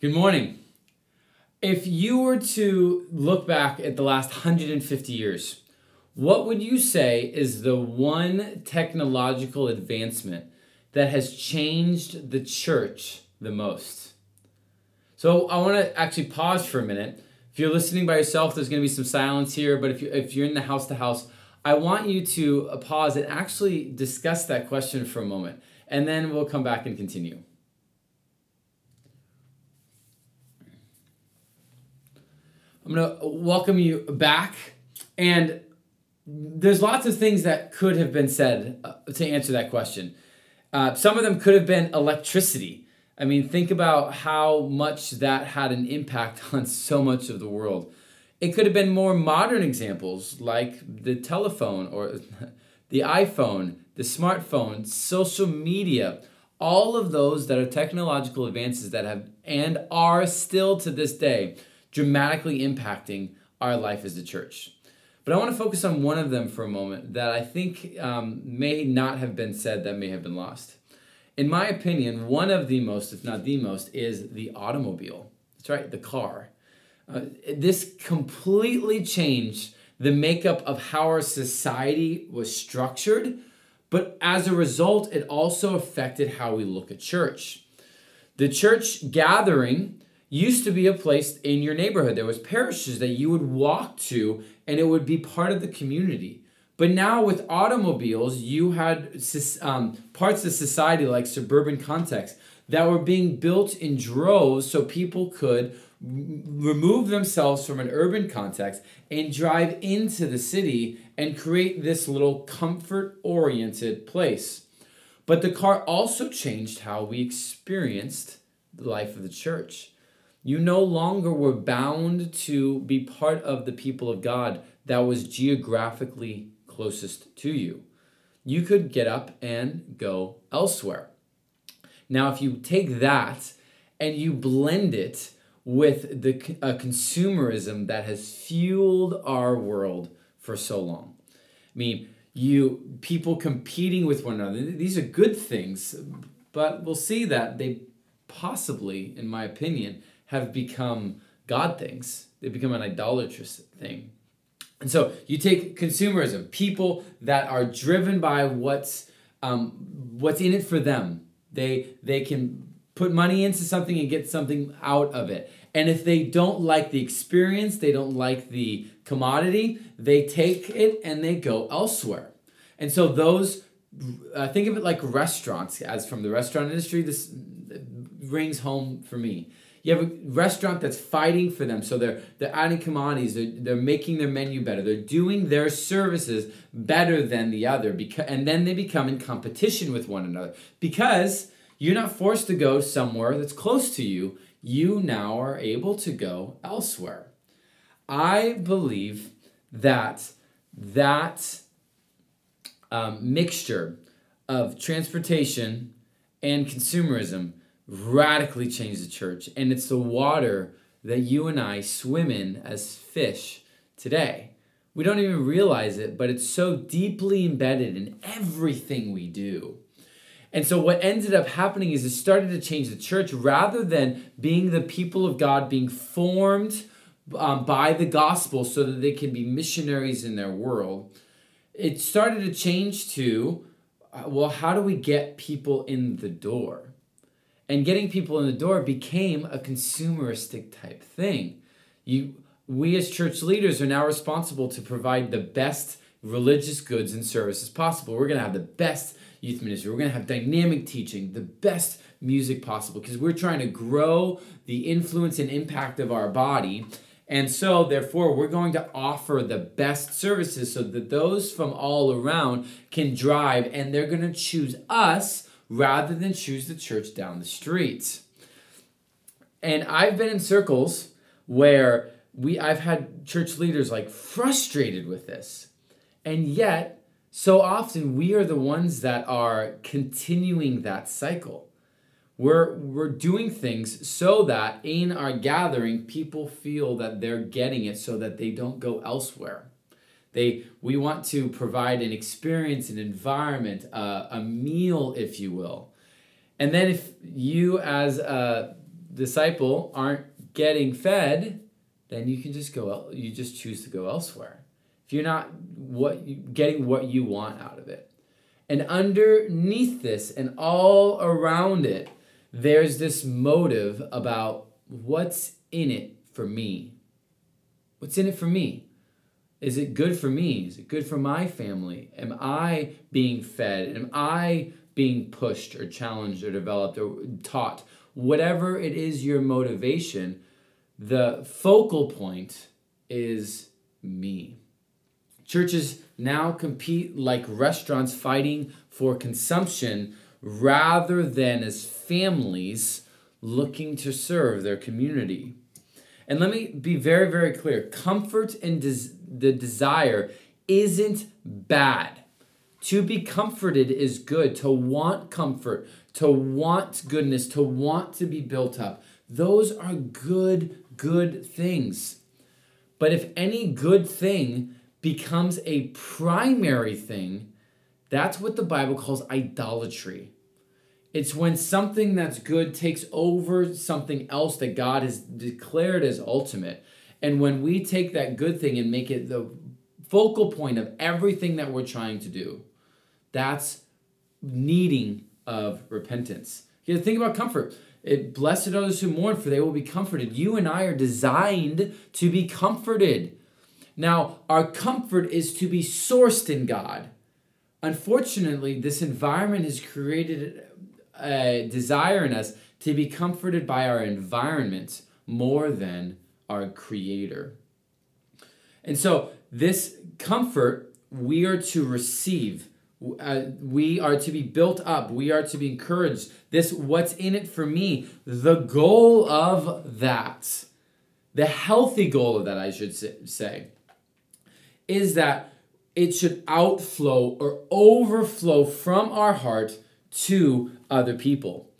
Good morning. If you were to look back at the last 150 years, what would you say is the one technological advancement that has changed the church the most? So I want to actually pause for a minute. If you're listening by yourself, there's going to be some silence here, but if you if you're in the house to house, I want you to pause and actually discuss that question for a moment, and then we'll come back and continue. I'm going to welcome you back. And there's lots of things that could have been said uh, to answer that question. Uh, some of them could have been electricity. I mean, think about how much that had an impact on so much of the world. It could have been more modern examples like the telephone or the iPhone, the smartphone, social media, all of those that are technological advances that have and are still to this day dramatically impacting our life as a church. But I want to focus on one of them for a moment that I think um, may not have been said, that may have been lost. In my opinion, one of the most, if not the most, is the automobile. That's right, the car. Uh, this completely changed the makeup of how our society was structured, but as a result, it also affected how we look at church. The church gathering used to be a place in your neighborhood. There was parishes that you would walk to and it would be part of the community. But now with automobiles, you had um, parts of society like suburban context that were being built in droves so people could remove themselves from an urban context and drive into the city and create this little comfort oriented place. But the car also changed how we experienced the life of the church. You no longer were bound to be part of the people of God that was geographically closest to you. You could get up and go elsewhere. Now, if you take that and you blend it with the uh, consumerism that has fueled our world for so long, I mean, you people competing with one another. These are good things, but we'll see that they possibly, in my opinion, have become God things. They become an idolatrous thing. And so you take consumerism, people that are driven by what's um, what's in it for them. They they can put money into something and get something out of it. And if they don't like the experience, they don't like the commodity, they take it and they go elsewhere. And so those uh, think of it like restaurants as from the restaurant industry this rings home for me you have a restaurant that's fighting for them, so they're they're adding commodities, they're, they're making their menu better, they're doing their services better than the other, because and then they become in competition with one another because you're not forced to go somewhere that's close to you. You now are able to go elsewhere. I believe that that um, mixture of transportation and consumerism radically changed the church. And it's the water that you and I swim in as fish today. We don't even realize it, but it's so deeply embedded in everything we do. And so, what ended up happening is it started to change the church rather than being the people of God being formed um, by the gospel so that they can be missionaries in their world. It started to change to, uh, well, how do we get people in the door? And getting people in the door became a consumeristic type thing. You, we as church leaders are now responsible to provide the best religious goods and services possible. We're going to have the best youth ministry. We're going to have dynamic teaching, the best music possible, because we're trying to grow the influence and impact of our body. And so, therefore, we're going to offer the best services so that those from all around can drive and they're going to choose us rather than choose the church down the street. And I've been in circles where we I've had church leaders like frustrated with this. And yet, so often we are the ones that are continuing that cycle. We're, we're doing things so that in our gathering, people feel that they're getting it so that they don't go elsewhere. They, we want to provide an experience, an environment, uh, a meal, if you will. And then if you as a disciple aren't getting fed, then you can just go. You just choose to go elsewhere. If you're not what getting what you want out of it, and underneath this and all around it, there's this motive about what's in it for me. What's in it for me? Is it good for me? Is it good for my family? Am I being fed? Am I being pushed or challenged or developed or taught? Whatever it is your motivation, the focal point is me. Churches now compete like restaurants fighting for consumption rather than as families looking to serve their community. And let me be very, very clear comfort and des- the desire isn't bad. To be comforted is good. To want comfort, to want goodness, to want to be built up. Those are good, good things. But if any good thing becomes a primary thing, that's what the Bible calls idolatry. It's when something that's good takes over something else that God has declared as ultimate. And when we take that good thing and make it the focal point of everything that we're trying to do, that's needing of repentance. You think about comfort. It, blessed are those who mourn, for they will be comforted. You and I are designed to be comforted. Now, our comfort is to be sourced in God. Unfortunately, this environment has created a desire in us to be comforted by our environment more than our Creator. And so, this comfort we are to receive. Uh, we are to be built up. We are to be encouraged. This, what's in it for me, the goal of that, the healthy goal of that, I should say, is that it should outflow or overflow from our heart to other people.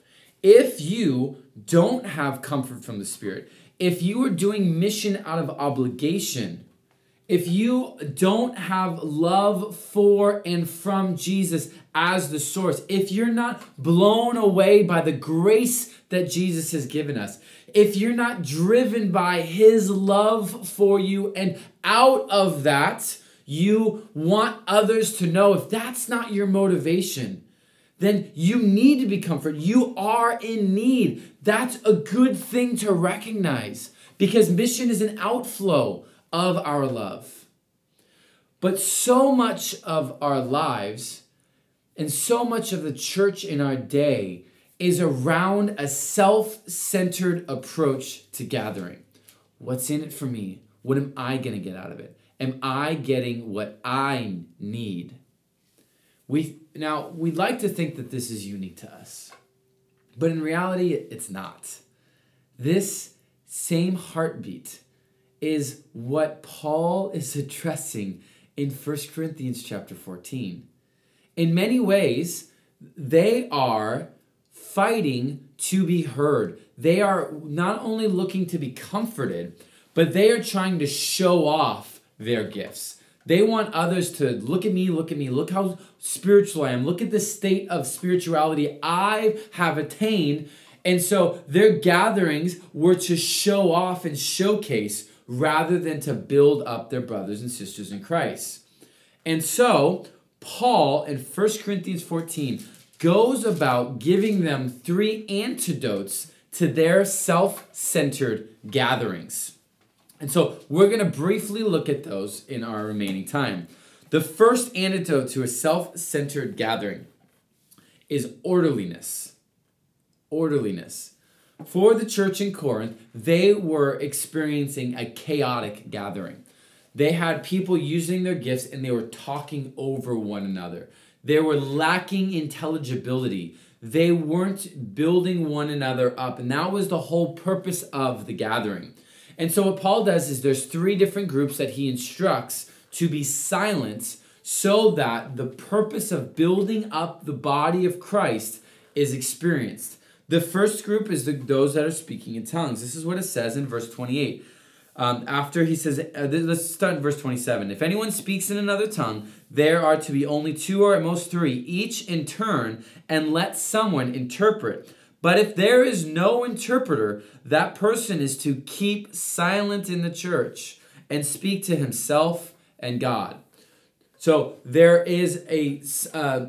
If you don't have comfort from the Spirit, if you are doing mission out of obligation, if you don't have love for and from Jesus as the source, if you're not blown away by the grace that Jesus has given us, if you're not driven by his love for you, and out of that, you want others to know, if that's not your motivation, then you need to be comforted. You are in need. That's a good thing to recognize because mission is an outflow of our love. But so much of our lives and so much of the church in our day is around a self centered approach to gathering. What's in it for me? What am I going to get out of it? Am I getting what I need? We now we like to think that this is unique to us. But in reality it's not. This same heartbeat is what Paul is addressing in 1 Corinthians chapter 14. In many ways, they are fighting to be heard. They are not only looking to be comforted, but they are trying to show off their gifts. They want others to look at me, look at me, look how spiritual I am, look at the state of spirituality I have attained. And so their gatherings were to show off and showcase rather than to build up their brothers and sisters in Christ. And so Paul in 1 Corinthians 14 goes about giving them three antidotes to their self centered gatherings. And so we're going to briefly look at those in our remaining time. The first antidote to a self centered gathering is orderliness. Orderliness. For the church in Corinth, they were experiencing a chaotic gathering. They had people using their gifts and they were talking over one another. They were lacking intelligibility. They weren't building one another up. And that was the whole purpose of the gathering. And so what Paul does is there's three different groups that he instructs to be silent so that the purpose of building up the body of Christ is experienced. The first group is the, those that are speaking in tongues. This is what it says in verse 28. Um, after he says, uh, let's start in verse 27. If anyone speaks in another tongue, there are to be only two or at most three, each in turn, and let someone interpret. But if there is no interpreter, that person is to keep silent in the church and speak to himself and God. So there is a uh,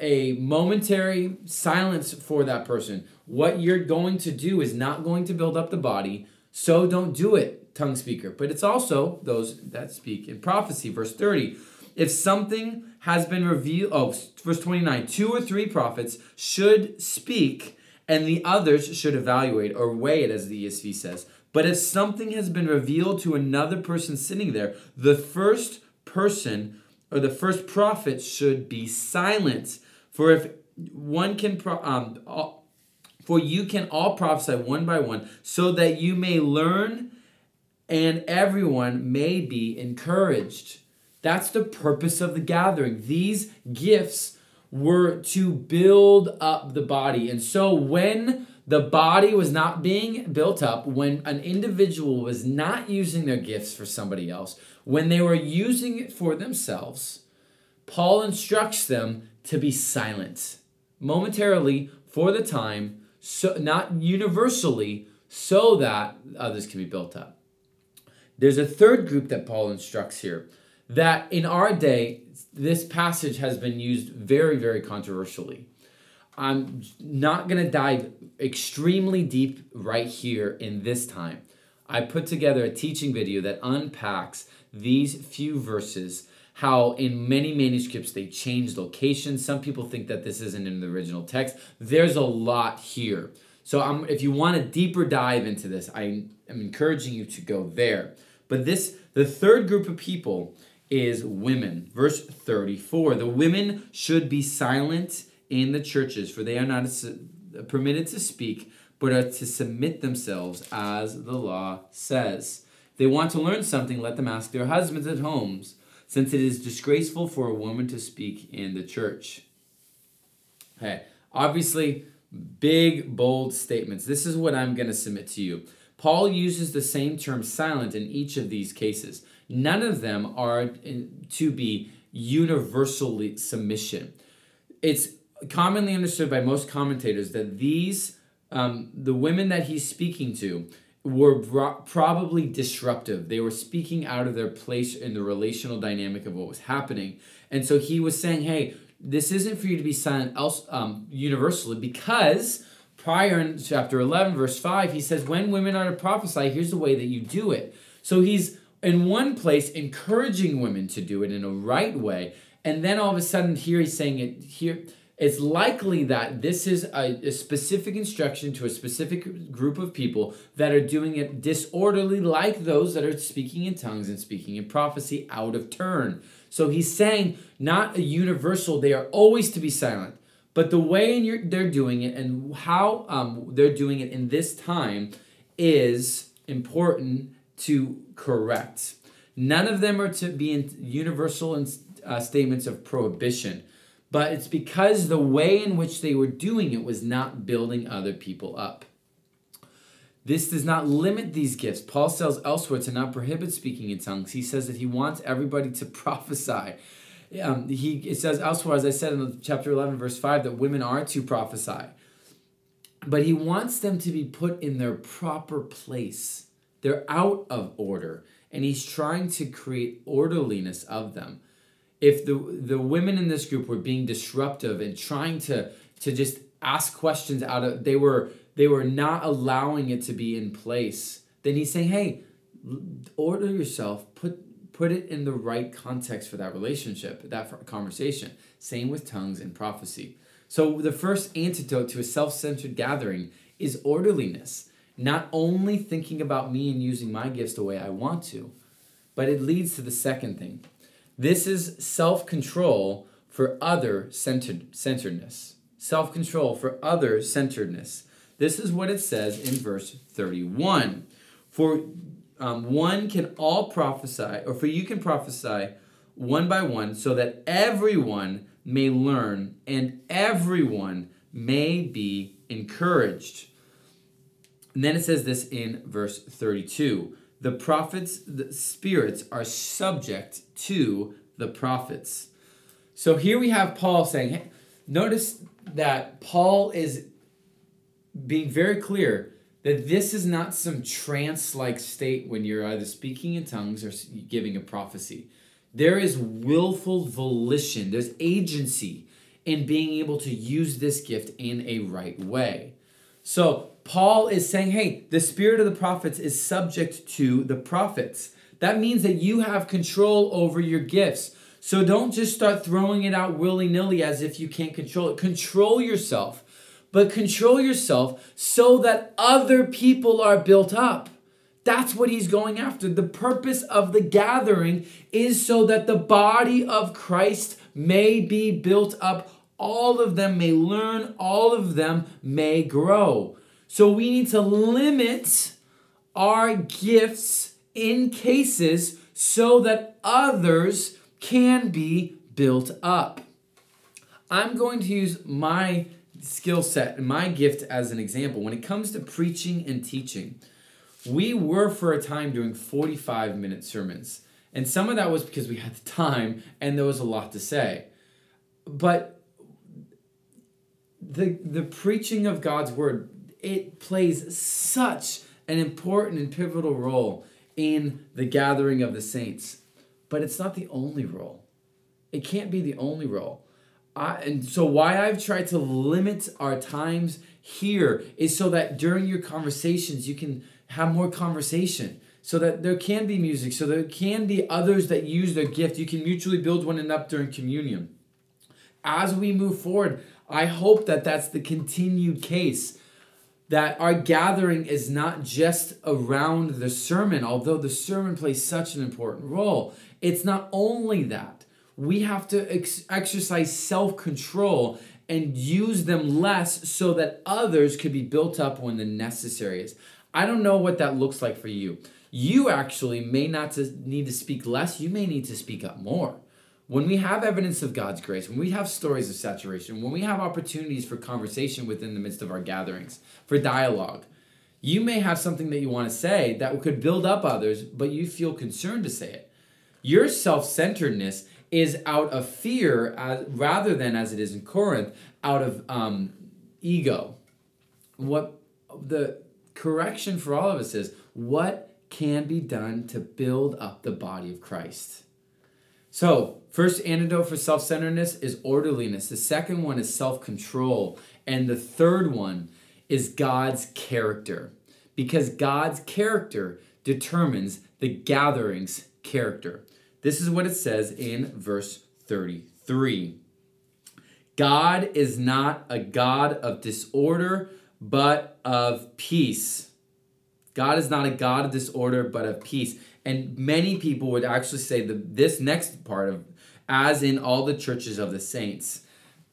a momentary silence for that person. What you're going to do is not going to build up the body, so don't do it, tongue speaker. But it's also those that speak in prophecy. Verse 30. If something has been revealed, oh, verse 29, two or three prophets should speak, and the others should evaluate or weigh it, as the ESV says. But if something has been revealed to another person sitting there, the first person or the first prophet should be silent. For if one can, pro- um, all, for you can all prophesy one by one, so that you may learn and everyone may be encouraged. That's the purpose of the gathering. These gifts were to build up the body. And so when the body was not being built up, when an individual was not using their gifts for somebody else, when they were using it for themselves, Paul instructs them to be silent momentarily for the time, so not universally, so that others can be built up. There's a third group that Paul instructs here that in our day, this passage has been used very, very controversially. I'm not going to dive extremely deep right here in this time. I put together a teaching video that unpacks these few verses how in many manuscripts they changed location. some people think that this isn't in the original text there's a lot here so I'm, if you want a deeper dive into this i am encouraging you to go there but this the third group of people is women verse 34 the women should be silent in the churches for they are not permitted to speak but are to submit themselves as the law says they want to learn something, let them ask their husbands at homes, since it is disgraceful for a woman to speak in the church. Okay, obviously, big, bold statements. This is what I'm going to submit to you. Paul uses the same term silent in each of these cases. None of them are to be universally submission. It's commonly understood by most commentators that these, um, the women that he's speaking to, were probably disruptive. They were speaking out of their place in the relational dynamic of what was happening. And so he was saying, hey, this isn't for you to be silent else um, universally because prior in chapter 11 verse 5 he says when women are to prophesy here's the way that you do it so he's in one place encouraging women to do it in a right way and then all of a sudden here he's saying it here it's likely that this is a, a, specific instruction to a specific group of people that are doing it disorderly, like those that are speaking in tongues and speaking in prophecy out of turn. So he's saying, not a universal, they are always to be silent. But the way in your, they're doing it and how um, they're doing it in this time is important to correct. None of them are to be in universal in, uh, statements of prohibition but it's because the way in which they were doing it was not building other people up. This does not limit these gifts. Paul says elsewhere to not prohibit speaking in tongues. He says that he wants everybody to prophesy. Um, he it says elsewhere, as I said in chapter 11, verse 5, that women are to prophesy. But he wants them to be put in their proper place. They're out of order, and he's trying to create orderliness of them if the the women in this group were being disruptive and trying to to just ask questions out of they were they were not allowing it to be in place then he's saying hey order yourself put put it in the right context for that relationship that conversation same with tongues and prophecy so the first antidote to a self-centered gathering is orderliness not only thinking about me and using my gifts the way i want to but it leads to the second thing this is self control for other centered, centeredness. Self control for other centeredness. This is what it says in verse 31. For um, one can all prophesy, or for you can prophesy one by one, so that everyone may learn and everyone may be encouraged. And then it says this in verse 32 the prophets, the spirits are subject to the prophets. So here we have Paul saying, notice that Paul is being very clear that this is not some trance like state when you're either speaking in tongues or giving a prophecy. There is willful volition, there's agency in being able to use this gift in a right way. So, Paul is saying, hey, the spirit of the prophets is subject to the prophets. That means that you have control over your gifts. So don't just start throwing it out willy nilly as if you can't control it. Control yourself, but control yourself so that other people are built up. That's what he's going after. The purpose of the gathering is so that the body of Christ may be built up. All of them may learn, all of them may grow. So we need to limit our gifts in cases so that others can be built up. I'm going to use my skill set and my gift as an example. When it comes to preaching and teaching, we were for a time doing 45 minute sermons. And some of that was because we had the time and there was a lot to say. But the the preaching of God's word, it plays such an important and pivotal role in the gathering of the saints. But it's not the only role. It can't be the only role. I, and so why I've tried to limit our times here is so that during your conversations you can have more conversation. So that there can be music so there can be others that use their gift. You can mutually build one another during communion. As we move forward i hope that that's the continued case that our gathering is not just around the sermon although the sermon plays such an important role. It's not only that we have to ex- exercise self-control and use them less so that others could be built up when the necessary is I don't know what that looks like for you. You actually may not need to speak less, you may need to speak up more. When we have evidence of God's grace, when we have stories of saturation, when we have opportunities for conversation within the midst of our gatherings, for dialogue, you may have something that you want to say that could build up others, but you feel concerned to say it. Your self centeredness is out of fear as, rather than, as it is in Corinth, out of um, ego. What the correction for all of us is what can be done to build up the body of Christ? So, first antidote for self centeredness is orderliness. The second one is self control. And the third one is God's character. Because God's character determines the gathering's character. This is what it says in verse 33. God is not a God of disorder, but of peace. God is not a God of disorder, but of peace. And many people would actually say that this next part of, as in all the churches of the saints,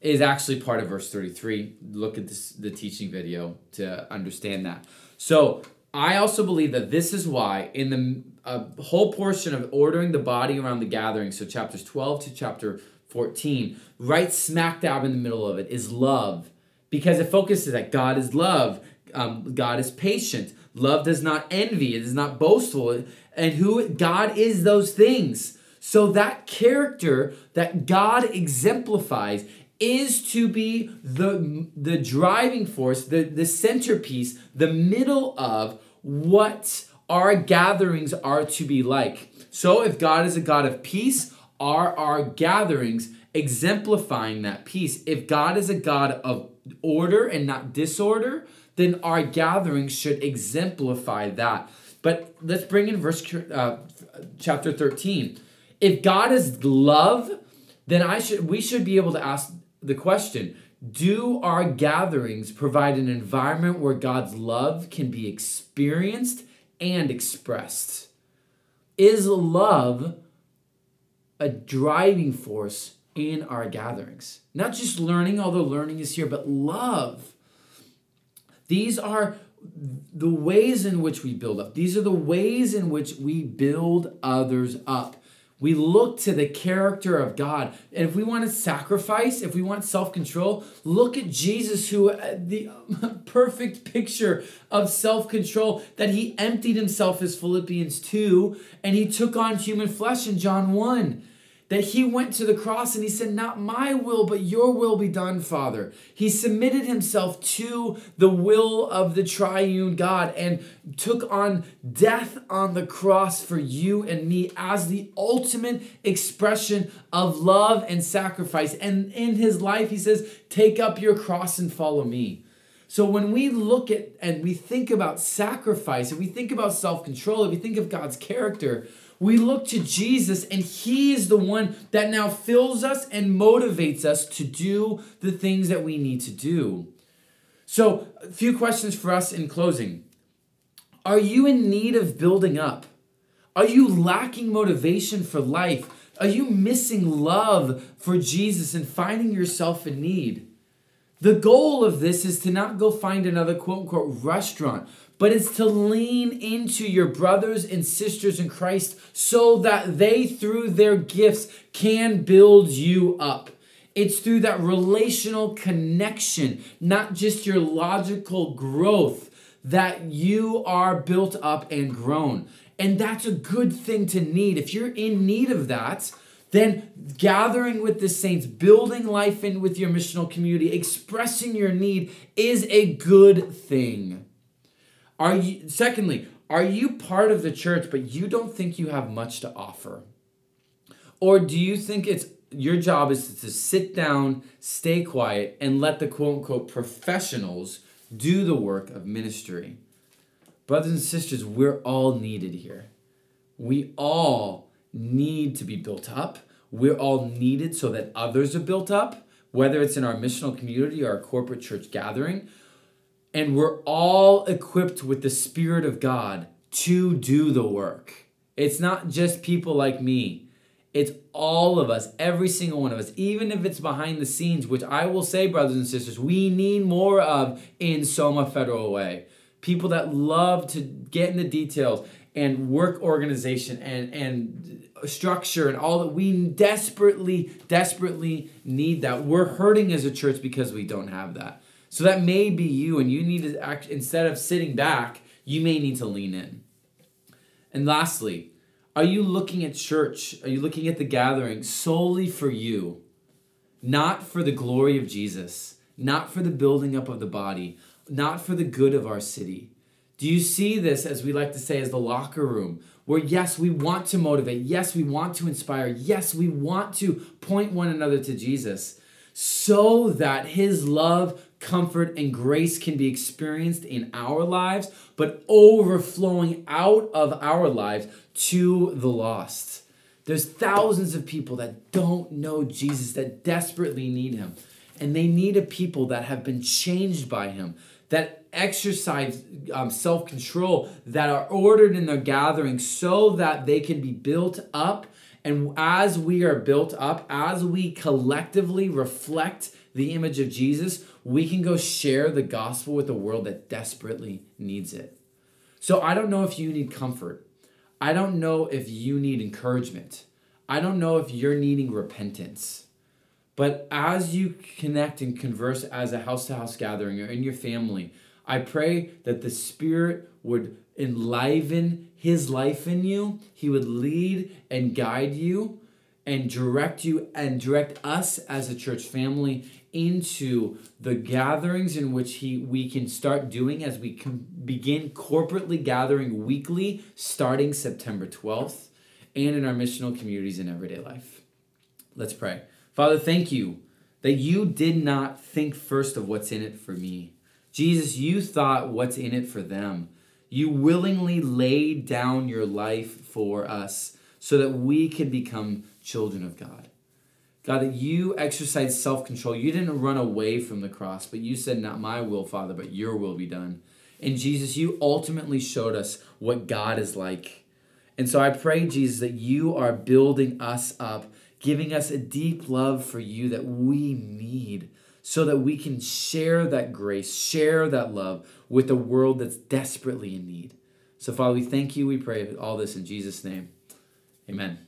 is actually part of verse 33. Look at this, the teaching video to understand that. So I also believe that this is why, in the uh, whole portion of ordering the body around the gathering, so chapters 12 to chapter 14, right smack dab in the middle of it is love. Because it focuses that God is love, um, God is patient, love does not envy, it is not boastful, and who God is those things. So that character that God exemplifies is to be the, the driving force, the, the centerpiece, the middle of what our gatherings are to be like. So if God is a God of peace, are our gatherings exemplifying that peace? If God is a God of order and not disorder, then our gatherings should exemplify that. But let's bring in verse uh, chapter 13. If God is love, then I should we should be able to ask the question, do our gatherings provide an environment where God's love can be experienced and expressed? Is love a driving force in our gatherings. Not just learning, although learning is here, but love. These are the ways in which we build up. These are the ways in which we build others up. We look to the character of God. And if we want to sacrifice, if we want self control, look at Jesus, who, uh, the perfect picture of self control, that he emptied himself, as Philippians 2, and he took on human flesh in John 1 that he went to the cross and he said, Not my will, but your will be done, Father. He submitted himself to the will of the triune God and took on death on the cross for you and me as the ultimate expression of love and sacrifice. And in his life, he says, Take up your cross and follow me. So when we look at and we think about sacrifice, if we think about self control, if we think of God's character, we look to Jesus, and He is the one that now fills us and motivates us to do the things that we need to do. So, a few questions for us in closing. Are you in need of building up? Are you lacking motivation for life? Are you missing love for Jesus and finding yourself in need? The goal of this is to not go find another quote unquote restaurant but it's to lean into your brothers and sisters in Christ so that they, through their gifts, can build you up. It's through that relational connection, not just your logical growth, that you are built up and grown. And that's a good thing to need. If you're in need of that, then gathering with the saints, building life in with your missional community, expressing your need is a good thing. Are you secondly, are you part of the church but you don't think you have much to offer? Or do you think it's your job is to sit down, stay quiet, and let the quote unquote professionals do the work of ministry? Brothers and sisters, we're all needed here. We all need to be built up. We're all needed so that others are built up, whether it's in our missional community or our corporate church gathering and we're all equipped with the Spirit of God to do the work. It's not just people like me. It's all of us, every single one of us, even if it's behind the scenes, which I will say, brothers and sisters, we need more of in Soma Federal Way. People that love to get in the details and work organization and, and structure and all that. We desperately, desperately need that. We're hurting as a church because we don't have that. So that may be you, and you need to act instead of sitting back, you may need to lean in. And lastly, are you looking at church? Are you looking at the gathering solely for you? Not for the glory of Jesus, not for the building up of the body, not for the good of our city. Do you see this, as we like to say, as the locker room, where yes, we want to motivate, yes, we want to inspire, yes, we want to point one another to Jesus, so that his love comfort, and grace can be experienced in our lives, but overflowing out of our lives to the lost. There's thousands of people that don't know Jesus, that desperately need him. And they need a people that have been changed by him, that exercise um, self control, that are ordered in their gathering so that they can be built up. And as we are built up, as we collectively reflect the image of Jesus, we can go share the gospel with a world that desperately needs it. So I don't know if you need comfort. I don't know if you need encouragement. I don't know if you're needing repentance. But as you connect and converse as a house to house gathering or in your family, I pray that the Spirit would enliven His life in you. He would lead and guide you and direct you and direct us as a church family into the gatherings in which he we can start doing as we can begin corporately gathering weekly starting September 12th and in our missional communities in everyday life. Let's pray. Father, thank you that you did not think first of what's in it for me. Jesus, you thought what's in it for them. You willingly laid down your life for us so that we can become children of God. God, that you exercised self control. You didn't run away from the cross, but you said, Not my will, Father, but your will be done. And Jesus, you ultimately showed us what God is like. And so I pray, Jesus, that you are building us up, giving us a deep love for you that we need so that we can share that grace, share that love with a world that's desperately in need. So, Father, we thank you. We pray all this in Jesus' name. Amen.